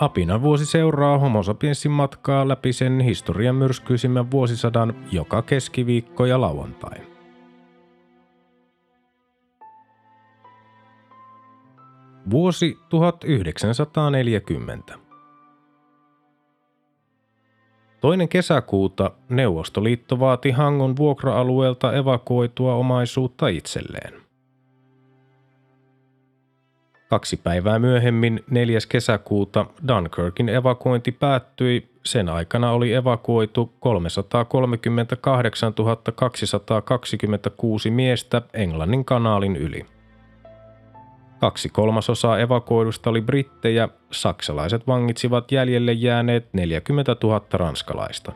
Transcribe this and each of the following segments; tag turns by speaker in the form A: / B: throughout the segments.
A: Apina vuosi seuraa Homo matkaa läpi sen historian myrskyisimmän vuosisadan joka keskiviikko ja lauantai. Vuosi 1940. Toinen kesäkuuta Neuvostoliitto vaati Hangon vuokra-alueelta evakuoitua omaisuutta itselleen. Kaksi päivää myöhemmin, 4. kesäkuuta, Dunkirkin evakuointi päättyi. Sen aikana oli evakuoitu 338 226 miestä Englannin kanaalin yli. Kaksi kolmasosaa evakuoidusta oli brittejä, saksalaiset vangitsivat jäljelle jääneet 40 000 ranskalaista.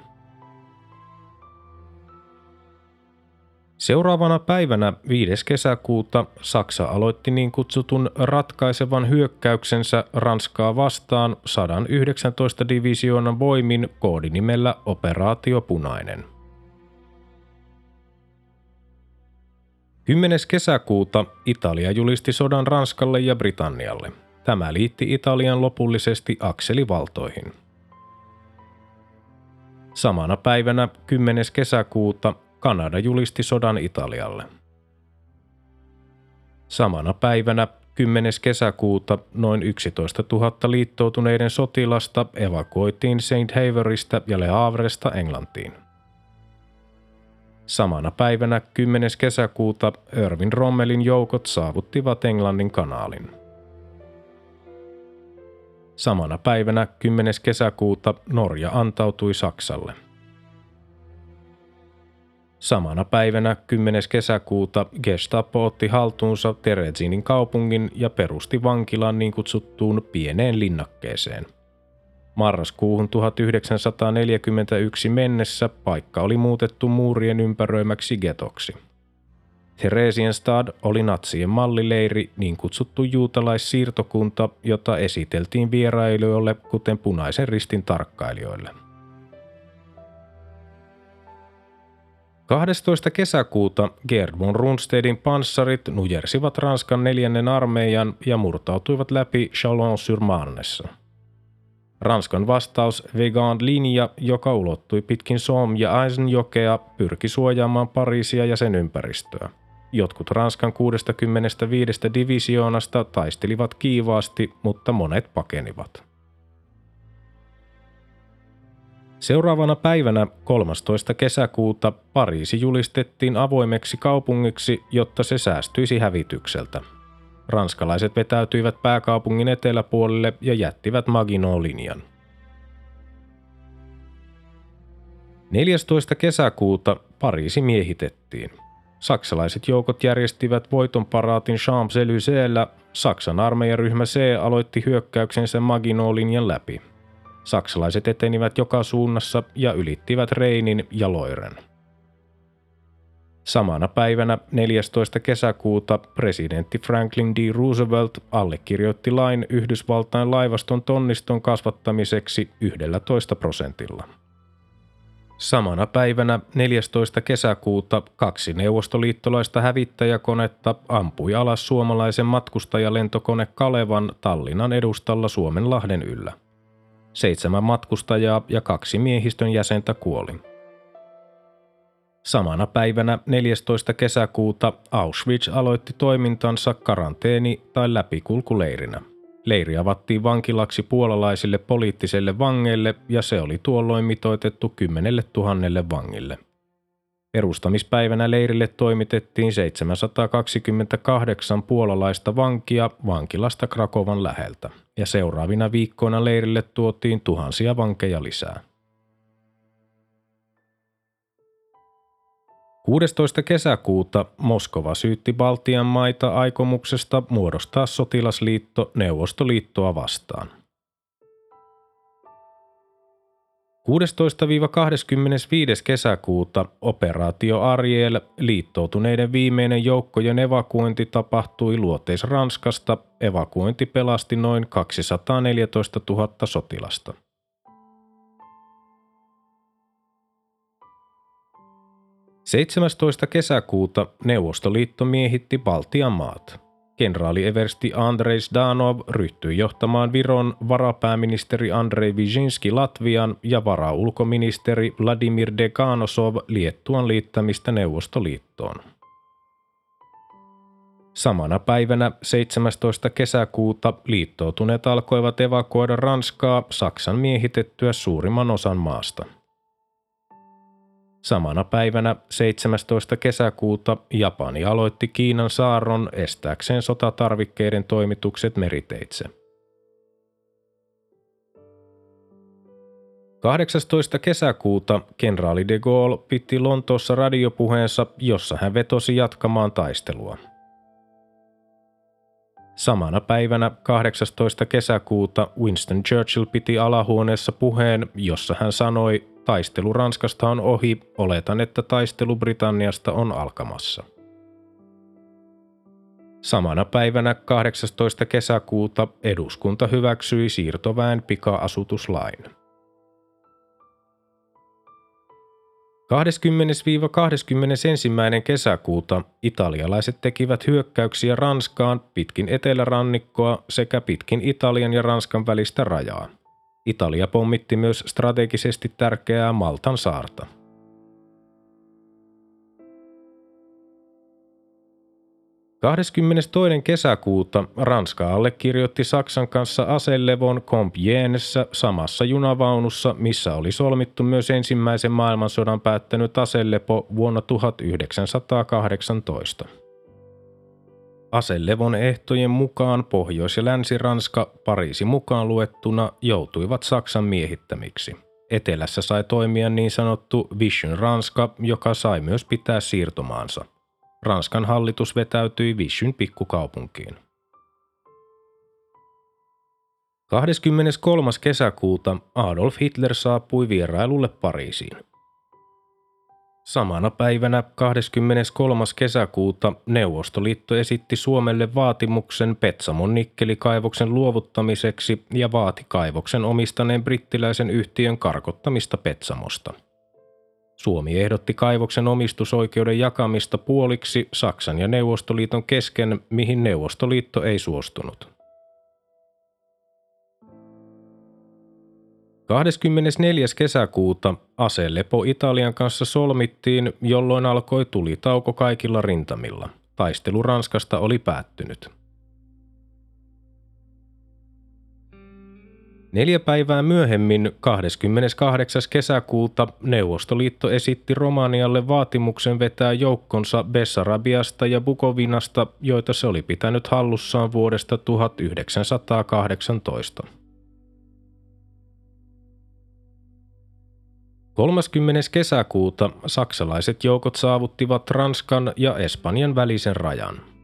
A: Seuraavana päivänä 5. kesäkuuta Saksa aloitti niin kutsutun ratkaisevan hyökkäyksensä Ranskaa vastaan 119 divisioonan voimin koodinimellä Operaatio Punainen. 10. kesäkuuta Italia julisti sodan Ranskalle ja Britannialle. Tämä liitti Italian lopullisesti akselivaltoihin. Samana päivänä 10. kesäkuuta Kanada julisti sodan Italialle. Samana päivänä 10. kesäkuuta noin 11 000 liittoutuneiden sotilasta evakuoitiin St. Haverista ja Le Havresta Englantiin. Samana päivänä 10. kesäkuuta Irvin Rommelin joukot saavuttivat Englannin kanaalin. Samana päivänä 10. kesäkuuta Norja antautui Saksalle – Samana päivänä 10. kesäkuuta Gestapo otti haltuunsa Terezinin kaupungin ja perusti vankilan niin kutsuttuun pieneen linnakkeeseen. Marraskuuhun 1941 mennessä paikka oli muutettu muurien ympäröimäksi getoksi. Theresienstad oli natsien mallileiri, niin kutsuttu juutalaissiirtokunta, jota esiteltiin vierailijoille kuten punaisen ristin tarkkailijoille – 12. kesäkuuta Gerd von Rundstedin panssarit nujersivat Ranskan neljännen armeijan ja murtautuivat läpi Chalon-sur-Marnessa. Ranskan vastaus Vegan linja, joka ulottui pitkin Somme- ja Aisenjokea, pyrki suojaamaan Pariisia ja sen ympäristöä. Jotkut Ranskan 65 divisioonasta taistelivat kiivaasti, mutta monet pakenivat. Seuraavana päivänä 13. kesäkuuta Pariisi julistettiin avoimeksi kaupungiksi, jotta se säästyisi hävitykseltä. Ranskalaiset vetäytyivät pääkaupungin eteläpuolelle ja jättivät Maginot-linjan. 14. kesäkuuta Pariisi miehitettiin. Saksalaiset joukot järjestivät voitonparaatin Champs-Élysées. Saksan armeijaryhmä C aloitti hyökkäyksensä Maginot-linjan läpi. Saksalaiset etenivät joka suunnassa ja ylittivät Reinin ja Loiren. Samana päivänä 14. kesäkuuta presidentti Franklin D. Roosevelt allekirjoitti lain Yhdysvaltain laivaston tonniston kasvattamiseksi 11 prosentilla. Samana päivänä 14. kesäkuuta kaksi neuvostoliittolaista hävittäjäkonetta ampui alas suomalaisen matkustajalentokone Kalevan Tallinnan edustalla Suomenlahden yllä – Seitsemän matkustajaa ja kaksi miehistön jäsentä kuoli. Samana päivänä 14. kesäkuuta Auschwitz aloitti toimintansa karanteeni- tai läpikulkuleirinä. Leiri avattiin vankilaksi puolalaisille poliittisille vangeille ja se oli tuolloin mitoitettu 10 000 vangille. Perustamispäivänä leirille toimitettiin 728 puolalaista vankia vankilasta Krakovan läheltä, ja seuraavina viikkoina leirille tuotiin tuhansia vankeja lisää. 16. kesäkuuta Moskova syytti Baltian maita aikomuksesta muodostaa sotilasliitto Neuvostoliittoa vastaan. 16-25. kesäkuuta operaatio Ariel, liittoutuneiden viimeinen joukkojen evakuointi tapahtui luoteis-Ranskasta. Evakuointi pelasti noin 214 000 sotilasta. 17. kesäkuuta Neuvostoliitto miehitti Baltian maat. Kenraali Eversti Andrei Danov ryhtyi johtamaan Viron varapääministeri Andrei Vizinski Latvian ja varaulkoministeri Vladimir Dekanosov Liettuan liittämistä Neuvostoliittoon. Samana päivänä 17. kesäkuuta liittoutuneet alkoivat evakuoida Ranskaa Saksan miehitettyä suurimman osan maasta – Samana päivänä 17. kesäkuuta Japani aloitti Kiinan saarron estääkseen sotatarvikkeiden toimitukset meriteitse. 18. kesäkuuta kenraali de Gaulle piti Lontoossa radiopuheensa, jossa hän vetosi jatkamaan taistelua. Samana päivänä 18. kesäkuuta Winston Churchill piti alahuoneessa puheen, jossa hän sanoi, Taistelu Ranskasta on ohi, oletan, että taistelu Britanniasta on alkamassa. Samana päivänä 18. kesäkuuta eduskunta hyväksyi siirtoväen pika-asutuslain. 20-21. kesäkuuta italialaiset tekivät hyökkäyksiä Ranskaan pitkin etelärannikkoa sekä pitkin Italian ja Ranskan välistä rajaa. Italia pommitti myös strategisesti tärkeää Maltan saarta. –22. kesäkuuta Ranska allekirjoitti Saksan kanssa aselevon Compiègnessä samassa junavaunussa, missä oli solmittu myös ensimmäisen maailmansodan päättänyt aselepo vuonna 1918. Aselevon ehtojen mukaan Pohjois- ja Länsi-Ranska, Pariisi mukaan luettuna, joutuivat Saksan miehittämiksi. Etelässä sai toimia niin sanottu Vision Ranska, joka sai myös pitää siirtomaansa. Ranskan hallitus vetäytyi Vision pikkukaupunkiin. 23. kesäkuuta Adolf Hitler saapui vierailulle Pariisiin. Samana päivänä 23. kesäkuuta Neuvostoliitto esitti Suomelle vaatimuksen Petsamon nikkelikaivoksen luovuttamiseksi ja vaati kaivoksen omistaneen brittiläisen yhtiön karkottamista Petsamosta. Suomi ehdotti kaivoksen omistusoikeuden jakamista puoliksi Saksan ja Neuvostoliiton kesken, mihin Neuvostoliitto ei suostunut. 24. kesäkuuta aselepo Italian kanssa solmittiin, jolloin alkoi tulitauko kaikilla rintamilla. Taistelu Ranskasta oli päättynyt. Neljä päivää myöhemmin, 28. kesäkuuta, Neuvostoliitto esitti Romanialle vaatimuksen vetää joukkonsa Bessarabiasta ja Bukovinasta, joita se oli pitänyt hallussaan vuodesta 1918. 30. kesäkuuta saksalaiset joukot saavuttivat Ranskan ja Espanjan välisen rajan.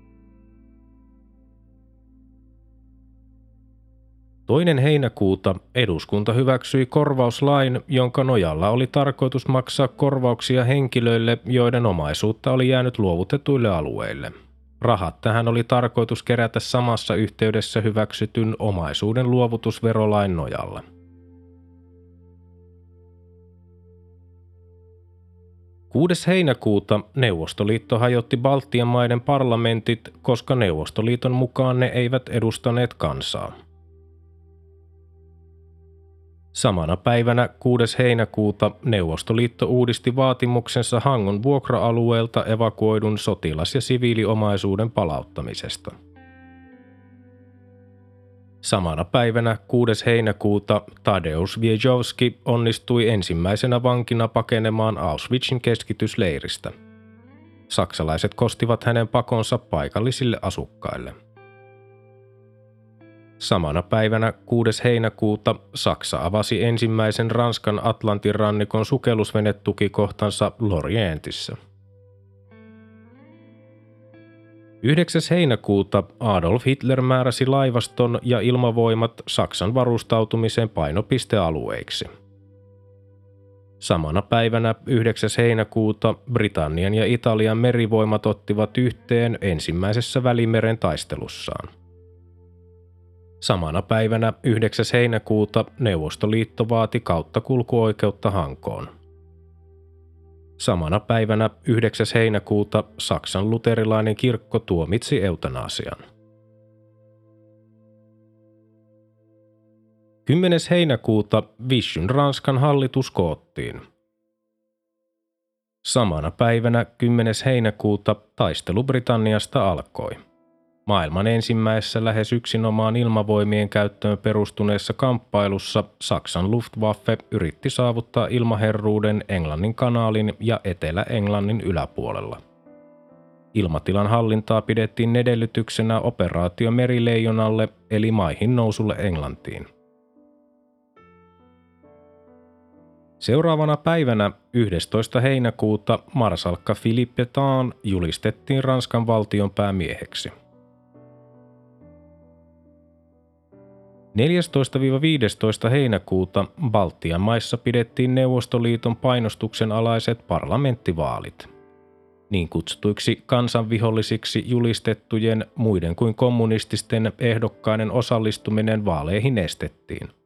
A: Toinen heinäkuuta eduskunta hyväksyi korvauslain, jonka nojalla oli tarkoitus maksaa korvauksia henkilöille, joiden omaisuutta oli jäänyt luovutetuille alueille. Rahat tähän oli tarkoitus kerätä samassa yhteydessä hyväksytyn omaisuuden luovutusverolain nojalla – 6. heinäkuuta Neuvostoliitto hajotti Baltian maiden parlamentit, koska Neuvostoliiton mukaan ne eivät edustaneet kansaa. Samana päivänä 6. heinäkuuta Neuvostoliitto uudisti vaatimuksensa Hangon vuokra-alueelta evakuoidun sotilas- ja siviiliomaisuuden palauttamisesta – Samana päivänä 6. heinäkuuta Tadeusz Wiejowski onnistui ensimmäisenä vankina pakenemaan Auschwitzin keskitysleiristä. Saksalaiset kostivat hänen pakonsa paikallisille asukkaille. Samana päivänä 6. heinäkuuta Saksa avasi ensimmäisen Ranskan Atlantin rannikon sukellusvenetukikohtansa Lorientissa – 9. heinäkuuta Adolf Hitler määräsi laivaston ja ilmavoimat Saksan varustautumisen painopistealueiksi. Samana päivänä 9. heinäkuuta Britannian ja Italian merivoimat ottivat yhteen ensimmäisessä Välimeren taistelussaan. Samana päivänä 9. heinäkuuta Neuvostoliitto vaati kulkuoikeutta Hankoon. Samana päivänä 9. heinäkuuta Saksan luterilainen kirkko tuomitsi eutanasian. 10. heinäkuuta Vichyn Ranskan hallitus koottiin. Samana päivänä 10. heinäkuuta taistelu Britanniasta alkoi. Maailman ensimmäisessä lähes yksinomaan ilmavoimien käyttöön perustuneessa kamppailussa Saksan Luftwaffe yritti saavuttaa ilmaherruuden Englannin kanaalin ja Etelä-Englannin yläpuolella. Ilmatilan hallintaa pidettiin edellytyksenä operaatio Merileijonalle eli maihin nousulle Englantiin. Seuraavana päivänä 11. heinäkuuta marsalkka Philippe Pétain julistettiin Ranskan valtion päämieheksi. 14-15. heinäkuuta Baltian maissa pidettiin Neuvostoliiton painostuksen alaiset parlamenttivaalit. Niin kutsutuiksi kansanvihollisiksi julistettujen muiden kuin kommunististen ehdokkaiden osallistuminen vaaleihin estettiin –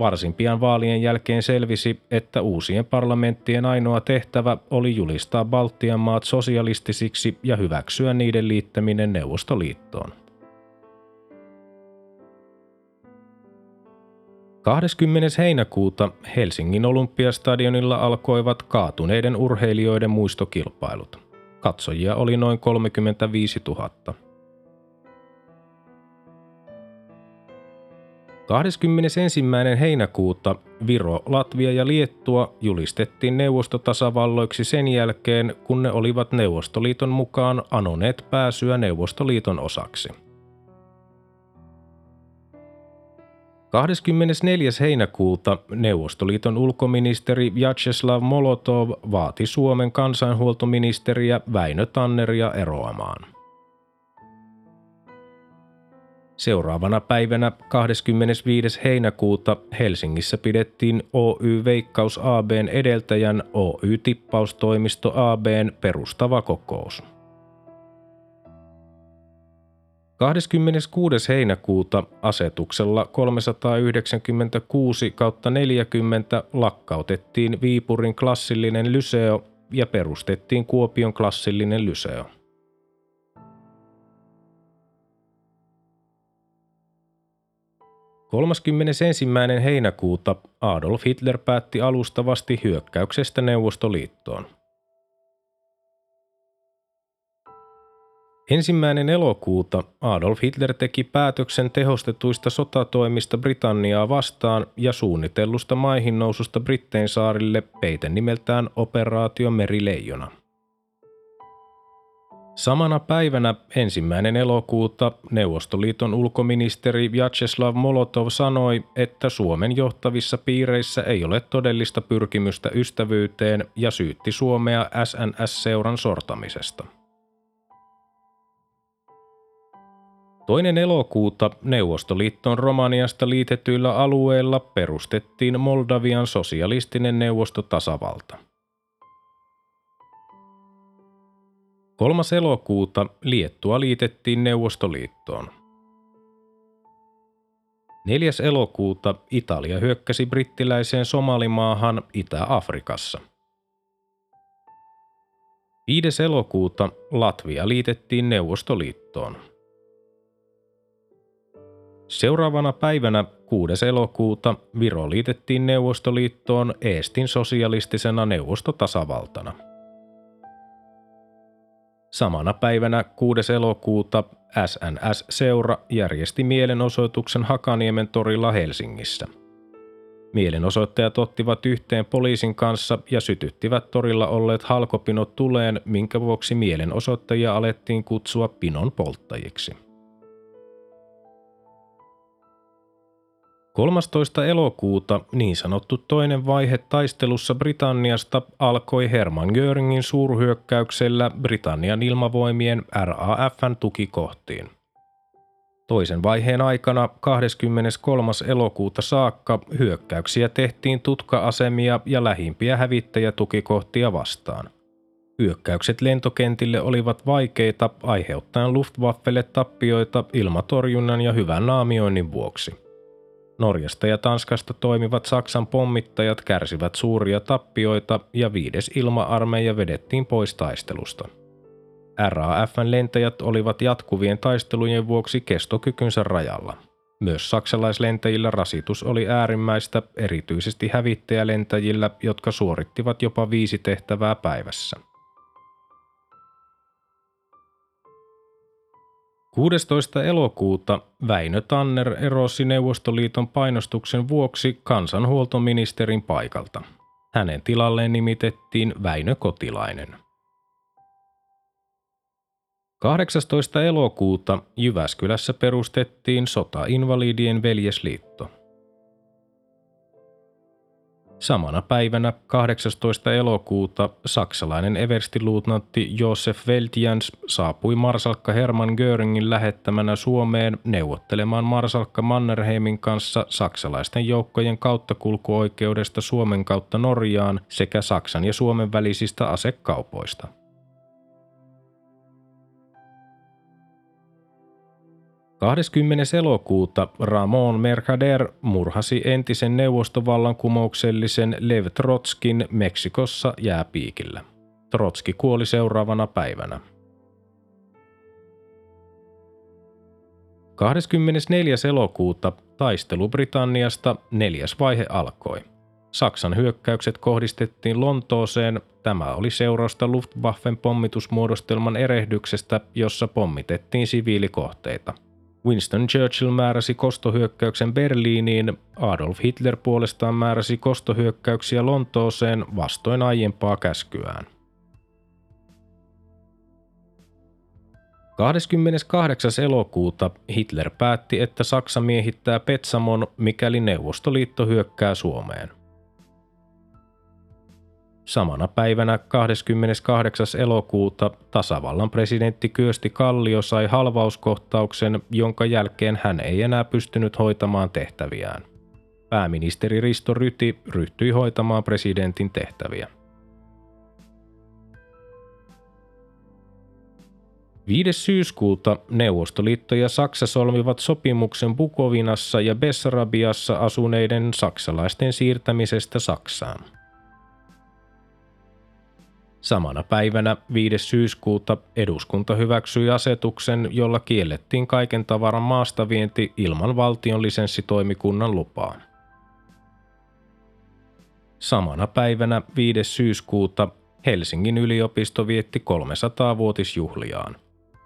A: Varsin pian vaalien jälkeen selvisi, että uusien parlamenttien ainoa tehtävä oli julistaa Baltian maat sosialistisiksi ja hyväksyä niiden liittäminen Neuvostoliittoon. 20. heinäkuuta Helsingin olympiastadionilla alkoivat kaatuneiden urheilijoiden muistokilpailut. Katsojia oli noin 35 000. 21. heinäkuuta Viro, Latvia ja Liettua julistettiin neuvostotasavalloiksi sen jälkeen, kun ne olivat Neuvostoliiton mukaan anoneet pääsyä Neuvostoliiton osaksi. 24. heinäkuuta Neuvostoliiton ulkoministeri Vyacheslav Molotov vaati Suomen kansanhuoltoministeriä Väinö Tanneria eroamaan. Seuraavana päivänä 25. heinäkuuta Helsingissä pidettiin Oy Veikkaus ABn edeltäjän Oy Tippaustoimisto ABn perustava kokous. 26. heinäkuuta asetuksella 396 40 lakkautettiin Viipurin klassillinen lyseo ja perustettiin Kuopion klassillinen lyseo. 31. heinäkuuta Adolf Hitler päätti alustavasti hyökkäyksestä Neuvostoliittoon. Ensimmäinen elokuuta Adolf Hitler teki päätöksen tehostetuista sotatoimista Britanniaa vastaan ja suunnitellusta maihin noususta Brittein saarille peiten nimeltään Operaatio Merileijona. Samana päivänä ensimmäinen elokuuta Neuvostoliiton ulkoministeri Vyacheslav Molotov sanoi, että Suomen johtavissa piireissä ei ole todellista pyrkimystä ystävyyteen ja syytti Suomea SNS-seuran sortamisesta. Toinen elokuuta Neuvostoliittoon Romaniasta liitetyillä alueilla perustettiin Moldavian sosialistinen neuvostotasavalta – 3. elokuuta Liettua liitettiin Neuvostoliittoon. 4. elokuuta Italia hyökkäsi brittiläiseen Somalimaahan Itä-Afrikassa. 5. elokuuta Latvia liitettiin Neuvostoliittoon. Seuraavana päivänä 6. elokuuta Viro liitettiin Neuvostoliittoon Eestin sosialistisena neuvostotasavaltana – Samana päivänä 6. elokuuta SNS-seura järjesti mielenosoituksen Hakaniemen torilla Helsingissä. Mielenosoittajat ottivat yhteen poliisin kanssa ja sytyttivät torilla olleet halkopinot tuleen, minkä vuoksi mielenosoittajia alettiin kutsua pinon polttajiksi. 13. elokuuta niin sanottu toinen vaihe taistelussa Britanniasta alkoi Hermann Göringin suurhyökkäyksellä Britannian ilmavoimien RAFn tukikohtiin. Toisen vaiheen aikana 23. elokuuta saakka hyökkäyksiä tehtiin tutka-asemia ja lähimpiä hävittäjätukikohtia vastaan. Hyökkäykset lentokentille olivat vaikeita aiheuttaen Luftwaffelle tappioita ilmatorjunnan ja hyvän naamioinnin vuoksi. Norjasta ja Tanskasta toimivat Saksan pommittajat kärsivät suuria tappioita ja viides ilma-armeija vedettiin pois taistelusta – RAFn lentäjät olivat jatkuvien taistelujen vuoksi kestokykynsä rajalla. Myös saksalaislentäjillä rasitus oli äärimmäistä, erityisesti hävittäjälentäjillä, jotka suorittivat jopa viisi tehtävää päivässä. 16. elokuuta Väinö Tanner erosi Neuvostoliiton painostuksen vuoksi kansanhuoltoministerin paikalta. Hänen tilalleen nimitettiin Väinö Kotilainen. 18. elokuuta Jyväskylässä perustettiin Sota-invalidien veljesliitto. Samana päivänä 18. elokuuta saksalainen everstiluutnantti Josef Weltjans saapui marsalkka Hermann Göringin lähettämänä Suomeen neuvottelemaan marsalkka Mannerheimin kanssa saksalaisten joukkojen kauttakulkuoikeudesta Suomen kautta Norjaan sekä Saksan ja Suomen välisistä asekaupoista – 20. elokuuta Ramon Mercader murhasi entisen neuvostovallankumouksellisen Lev Trotskin Meksikossa jääpiikillä. Trotski kuoli seuraavana päivänä. 24. elokuuta taistelu Britanniasta neljäs vaihe alkoi. Saksan hyökkäykset kohdistettiin Lontooseen. Tämä oli seurausta Luftwaffen pommitusmuodostelman erehdyksestä, jossa pommitettiin siviilikohteita – Winston Churchill määräsi kostohyökkäyksen Berliiniin, Adolf Hitler puolestaan määräsi kostohyökkäyksiä Lontooseen vastoin aiempaa käskyään. 28. elokuuta Hitler päätti, että Saksa miehittää Petsamon, mikäli Neuvostoliitto hyökkää Suomeen. Samana päivänä 28. elokuuta tasavallan presidentti Kyösti Kallio sai halvauskohtauksen, jonka jälkeen hän ei enää pystynyt hoitamaan tehtäviään. Pääministeri Risto Ryti ryhtyi hoitamaan presidentin tehtäviä. 5. syyskuuta Neuvostoliitto ja Saksa solmivat sopimuksen Bukovinassa ja Bessarabiassa asuneiden saksalaisten siirtämisestä Saksaan. Samana päivänä 5. syyskuuta eduskunta hyväksyi asetuksen, jolla kiellettiin kaiken tavaran maastavienti ilman valtion lisenssitoimikunnan lupaa. Samana päivänä 5. syyskuuta Helsingin yliopisto vietti 300-vuotisjuhliaan.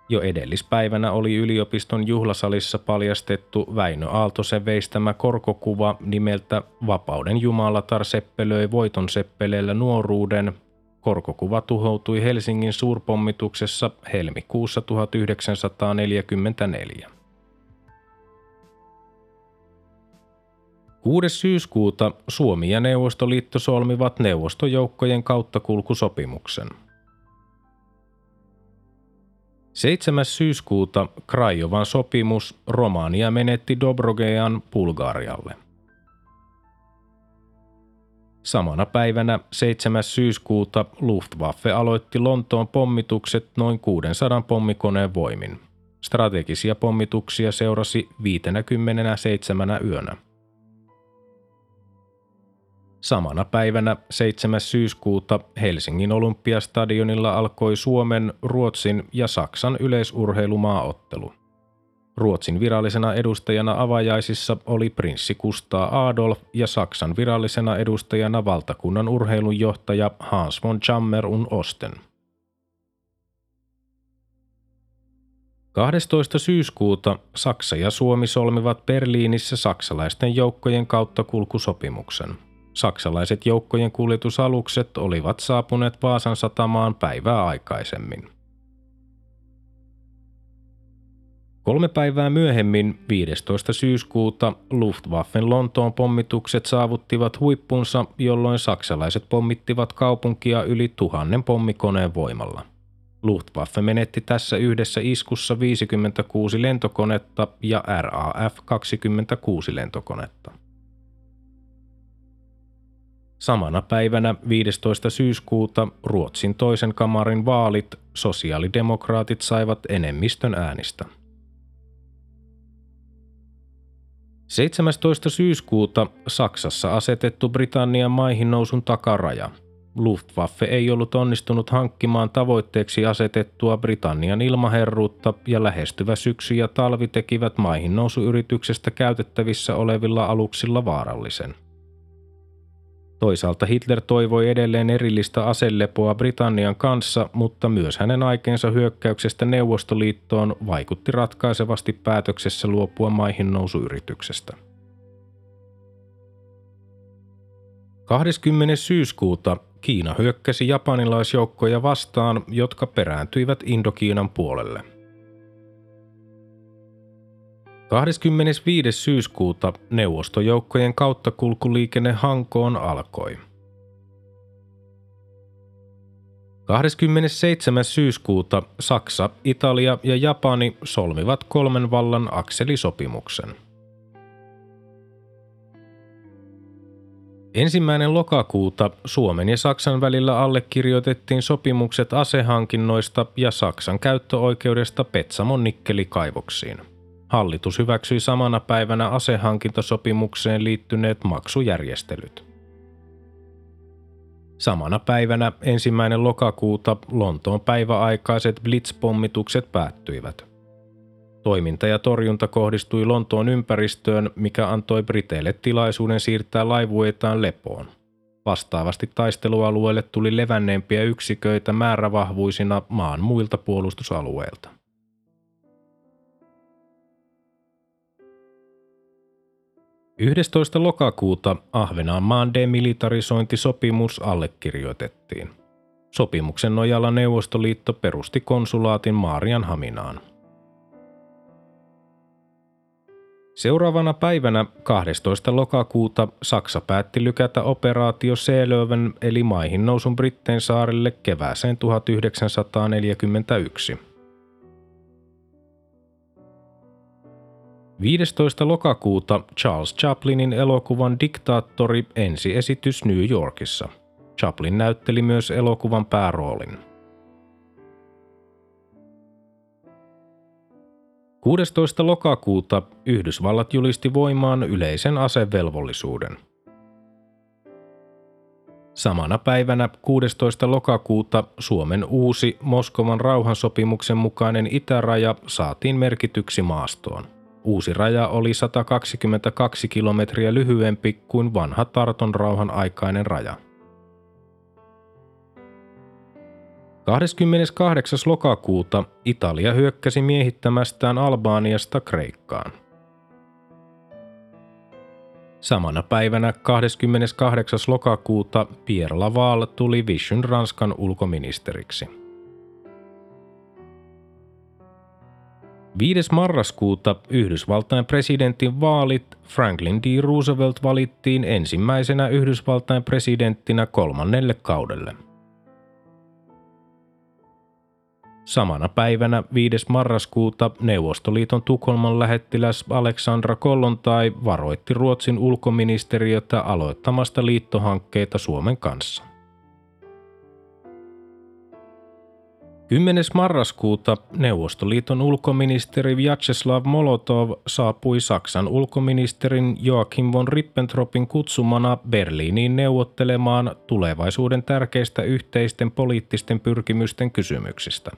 A: Jo edellispäivänä oli yliopiston juhlasalissa paljastettu Väinö Aaltosen veistämä korkokuva nimeltä Vapauden Jumalatar seppelöi voiton seppeleellä nuoruuden Korkokuva tuhoutui Helsingin suurpommituksessa helmikuussa 1944. 6. syyskuuta Suomi ja Neuvostoliitto solmivat neuvostojoukkojen kauttakulkusopimuksen. 7. syyskuuta Krajovan sopimus Romania menetti Dobrogean Bulgarialle. Samana päivänä 7. syyskuuta Luftwaffe aloitti Lontoon pommitukset noin 600 pommikoneen voimin. Strategisia pommituksia seurasi 57 yönä. Samana päivänä 7. syyskuuta Helsingin olympiastadionilla alkoi Suomen, Ruotsin ja Saksan yleisurheilumaaottelu – Ruotsin virallisena edustajana avajaisissa oli prinssi Kustaa Adolf ja Saksan virallisena edustajana valtakunnan urheilunjohtaja Hans von Chammer un Osten. 12. syyskuuta Saksa ja Suomi solmivat Berliinissä saksalaisten joukkojen kautta kulkusopimuksen. Saksalaiset joukkojen kuljetusalukset olivat saapuneet Vaasan satamaan päivää aikaisemmin. Kolme päivää myöhemmin, 15. syyskuuta, Luftwaffen Lontoon pommitukset saavuttivat huippunsa, jolloin saksalaiset pommittivat kaupunkia yli tuhannen pommikoneen voimalla. Luftwaffe menetti tässä yhdessä iskussa 56 lentokonetta ja RAF 26 lentokonetta. Samana päivänä 15. syyskuuta Ruotsin toisen kamarin vaalit sosiaalidemokraatit saivat enemmistön äänistä. 17. syyskuuta Saksassa asetettu Britannian maihin nousun takaraja. Luftwaffe ei ollut onnistunut hankkimaan tavoitteeksi asetettua Britannian ilmaherruutta ja lähestyvä syksy ja talvi tekivät maihin nousuyrityksestä käytettävissä olevilla aluksilla vaarallisen. Toisaalta Hitler toivoi edelleen erillistä aselepoa Britannian kanssa, mutta myös hänen aikeensa hyökkäyksestä Neuvostoliittoon vaikutti ratkaisevasti päätöksessä luopua maihin nousuyrityksestä. 20. syyskuuta Kiina hyökkäsi japanilaisjoukkoja vastaan, jotka perääntyivät Indokiinan puolelle – 25. syyskuuta neuvostojoukkojen kauttakulkuliikenne Hankoon alkoi. 27. syyskuuta Saksa, Italia ja Japani solmivat kolmen vallan akselisopimuksen. Ensimmäinen lokakuuta Suomen ja Saksan välillä allekirjoitettiin sopimukset asehankinnoista ja Saksan käyttöoikeudesta Petsamon nikkelikaivoksiin – Hallitus hyväksyi samana päivänä asehankintasopimukseen liittyneet maksujärjestelyt. Samana päivänä ensimmäinen lokakuuta Lontoon päiväaikaiset blitzpommitukset päättyivät. Toiminta ja torjunta kohdistui Lontoon ympäristöön, mikä antoi Briteille tilaisuuden siirtää laivuetaan lepoon. Vastaavasti taistelualueelle tuli levänneempiä yksiköitä määrävahvuisina maan muilta puolustusalueilta. 11. lokakuuta Ahvenanmaan demilitarisointisopimus allekirjoitettiin. Sopimuksen nojalla Neuvostoliitto perusti konsulaatin Maarian Haminaan. Seuraavana päivänä 12. lokakuuta Saksa päätti lykätä operaatio Seelöven eli maihin nousun Britteen saarille kevääseen 1941. 15. lokakuuta Charles Chaplinin elokuvan Diktaattori ensiesitys New Yorkissa. Chaplin näytteli myös elokuvan pääroolin. 16. lokakuuta Yhdysvallat julisti voimaan yleisen asevelvollisuuden. Samana päivänä 16. lokakuuta Suomen uusi Moskovan rauhansopimuksen mukainen itäraja saatiin merkityksi maastoon. Uusi raja oli 122 kilometriä lyhyempi kuin vanha Tarton rauhan aikainen raja. 28. lokakuuta Italia hyökkäsi miehittämästään Albaaniasta Kreikkaan. Samana päivänä 28. lokakuuta Pierre Laval tuli Vision Ranskan ulkoministeriksi. 5. marraskuuta Yhdysvaltain presidentin vaalit Franklin D. Roosevelt valittiin ensimmäisenä Yhdysvaltain presidenttinä kolmannelle kaudelle. Samana päivänä 5. marraskuuta Neuvostoliiton Tukholman lähettiläs Aleksandra Kollontai varoitti Ruotsin ulkoministeriötä aloittamasta liittohankkeita Suomen kanssa. 10. marraskuuta Neuvostoliiton ulkoministeri Vyacheslav Molotov saapui Saksan ulkoministerin Joachim von Ribbentropin kutsumana Berliiniin neuvottelemaan tulevaisuuden tärkeistä yhteisten poliittisten pyrkimysten kysymyksistä.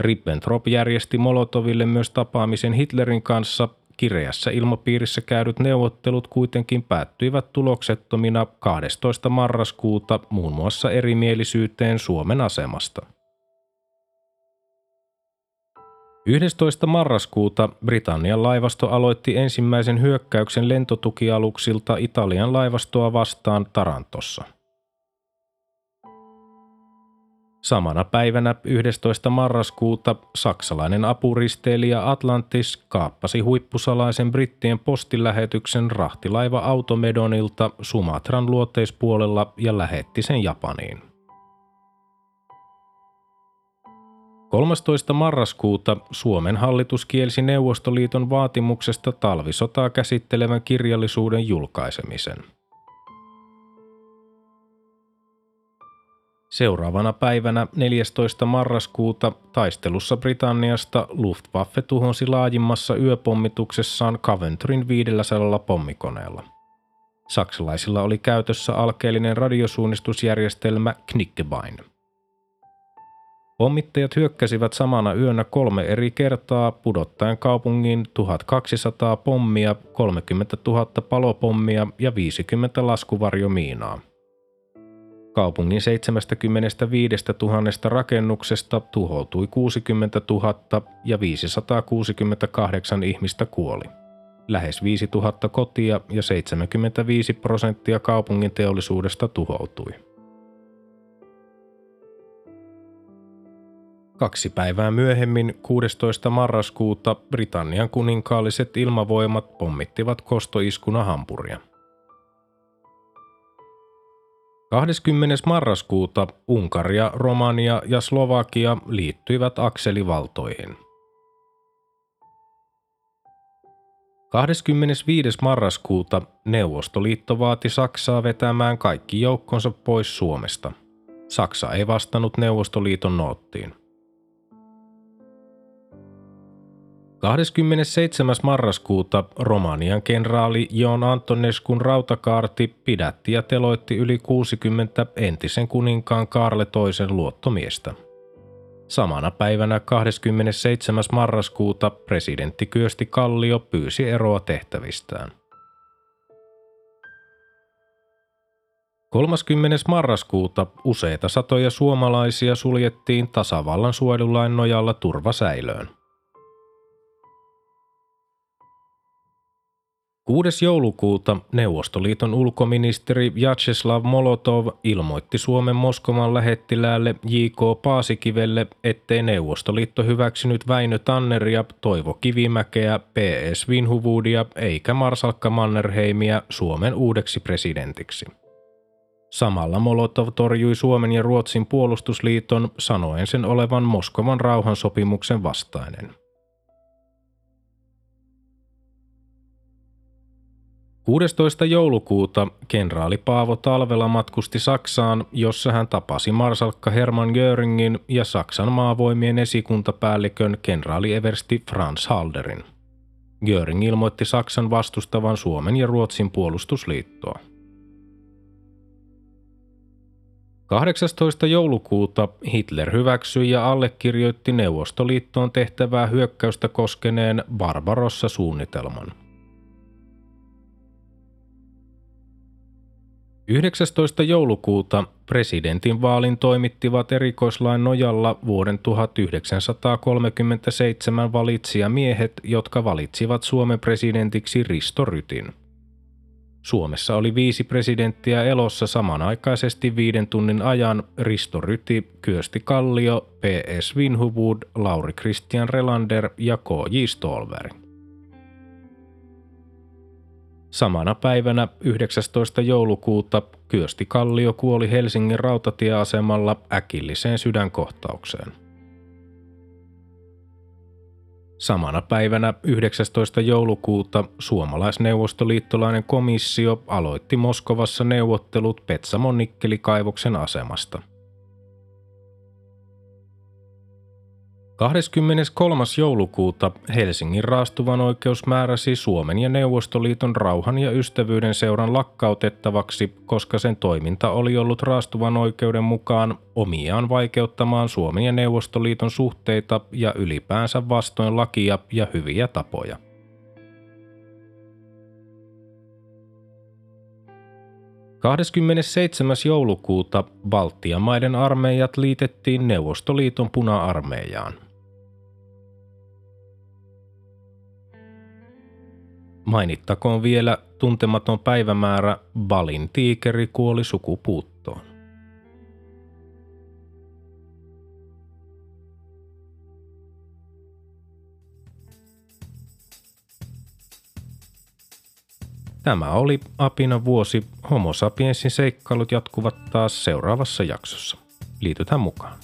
A: Ribbentrop järjesti Molotoville myös tapaamisen Hitlerin kanssa. Kireässä ilmapiirissä käydyt neuvottelut kuitenkin päättyivät tuloksettomina 12. marraskuuta muun muassa erimielisyyteen Suomen asemasta. 11. marraskuuta Britannian laivasto aloitti ensimmäisen hyökkäyksen lentotukialuksilta Italian laivastoa vastaan Tarantossa. Samana päivänä 11. marraskuuta saksalainen apuristeilijä Atlantis kaappasi huippusalaisen brittien postilähetyksen rahtilaiva Automedonilta Sumatran luoteispuolella ja lähetti sen Japaniin. 13. marraskuuta Suomen hallitus kielsi Neuvostoliiton vaatimuksesta talvisotaa käsittelevän kirjallisuuden julkaisemisen. Seuraavana päivänä 14. marraskuuta taistelussa Britanniasta Luftwaffe tuhonsi laajimmassa yöpommituksessaan Coventryn 500 pommikoneella. Saksalaisilla oli käytössä alkeellinen radiosuunnistusjärjestelmä Knickebein. Pommittajat hyökkäsivät samana yönä kolme eri kertaa pudottaen kaupungin 1200 pommia, 30 000 palopommia ja 50 laskuvarjomiinaa. Kaupungin 75 000 rakennuksesta tuhoutui 60 000 ja 568 ihmistä kuoli. Lähes 5 000 kotia ja 75 prosenttia kaupungin teollisuudesta tuhoutui. Kaksi päivää myöhemmin, 16. marraskuuta, Britannian kuninkaalliset ilmavoimat pommittivat kostoiskuna Hampuria. 20. marraskuuta Unkaria, Romania ja Slovakia liittyivät akselivaltoihin. 25. marraskuuta Neuvostoliitto vaati Saksaa vetämään kaikki joukkonsa pois Suomesta. Saksa ei vastannut Neuvostoliiton noottiin. 27. marraskuuta Romanian kenraali Joon Antoneskun rautakaarti pidätti ja teloitti yli 60 entisen kuninkaan Karle toisen luottomiestä. Samana päivänä 27. marraskuuta presidentti Kyösti Kallio pyysi eroa tehtävistään. 30. marraskuuta useita satoja suomalaisia suljettiin tasavallan suojelulain nojalla turvasäilöön. 6. joulukuuta Neuvostoliiton ulkoministeri Vyacheslav Molotov ilmoitti Suomen Moskovan lähettiläälle J.K. Paasikivelle, ettei Neuvostoliitto hyväksynyt Väinö Tanneria, Toivo Kivimäkeä, P.S. Vinhuvuudia eikä Marsalkka Mannerheimia Suomen uudeksi presidentiksi. Samalla Molotov torjui Suomen ja Ruotsin puolustusliiton sanoen sen olevan Moskovan rauhansopimuksen vastainen. 16. joulukuuta kenraali Paavo Talvela matkusti Saksaan, jossa hän tapasi marsalkka Hermann Göringin ja Saksan maavoimien esikuntapäällikön kenraali Eversti Franz Halderin. Göring ilmoitti Saksan vastustavan Suomen ja Ruotsin puolustusliittoa. 18. joulukuuta Hitler hyväksyi ja allekirjoitti Neuvostoliittoon tehtävää hyökkäystä koskeneen Barbarossa-suunnitelman – 19. joulukuuta presidentin vaalin toimittivat erikoislain nojalla vuoden 1937 miehet, jotka valitsivat Suomen presidentiksi Risto Rytin. Suomessa oli viisi presidenttiä elossa samanaikaisesti viiden tunnin ajan Risto Ryti, Kyösti Kallio, P.S. Vinhuvud, Lauri Christian Relander ja K.J. Stolberg. Samana päivänä 19. joulukuuta Kyösti Kallio kuoli Helsingin rautatieasemalla äkilliseen sydänkohtaukseen. Samana päivänä 19. joulukuuta suomalaisneuvostoliittolainen komissio aloitti Moskovassa neuvottelut Petsamon nikkelikaivoksen asemasta. 23. joulukuuta Helsingin raastuvan oikeus määräsi Suomen ja Neuvostoliiton rauhan ja ystävyyden seuran lakkautettavaksi, koska sen toiminta oli ollut raastuvan oikeuden mukaan omiaan vaikeuttamaan Suomen ja Neuvostoliiton suhteita ja ylipäänsä vastoin lakia ja hyviä tapoja. – 27. joulukuuta Baltian maiden armeijat liitettiin Neuvostoliiton puna-armeijaan – Mainittakoon vielä tuntematon päivämäärä Balin tiikeri kuoli sukupuuttoon. Tämä oli Apina vuosi. Homo sapiensin seikkailut jatkuvat taas seuraavassa jaksossa. Liitytään mukaan.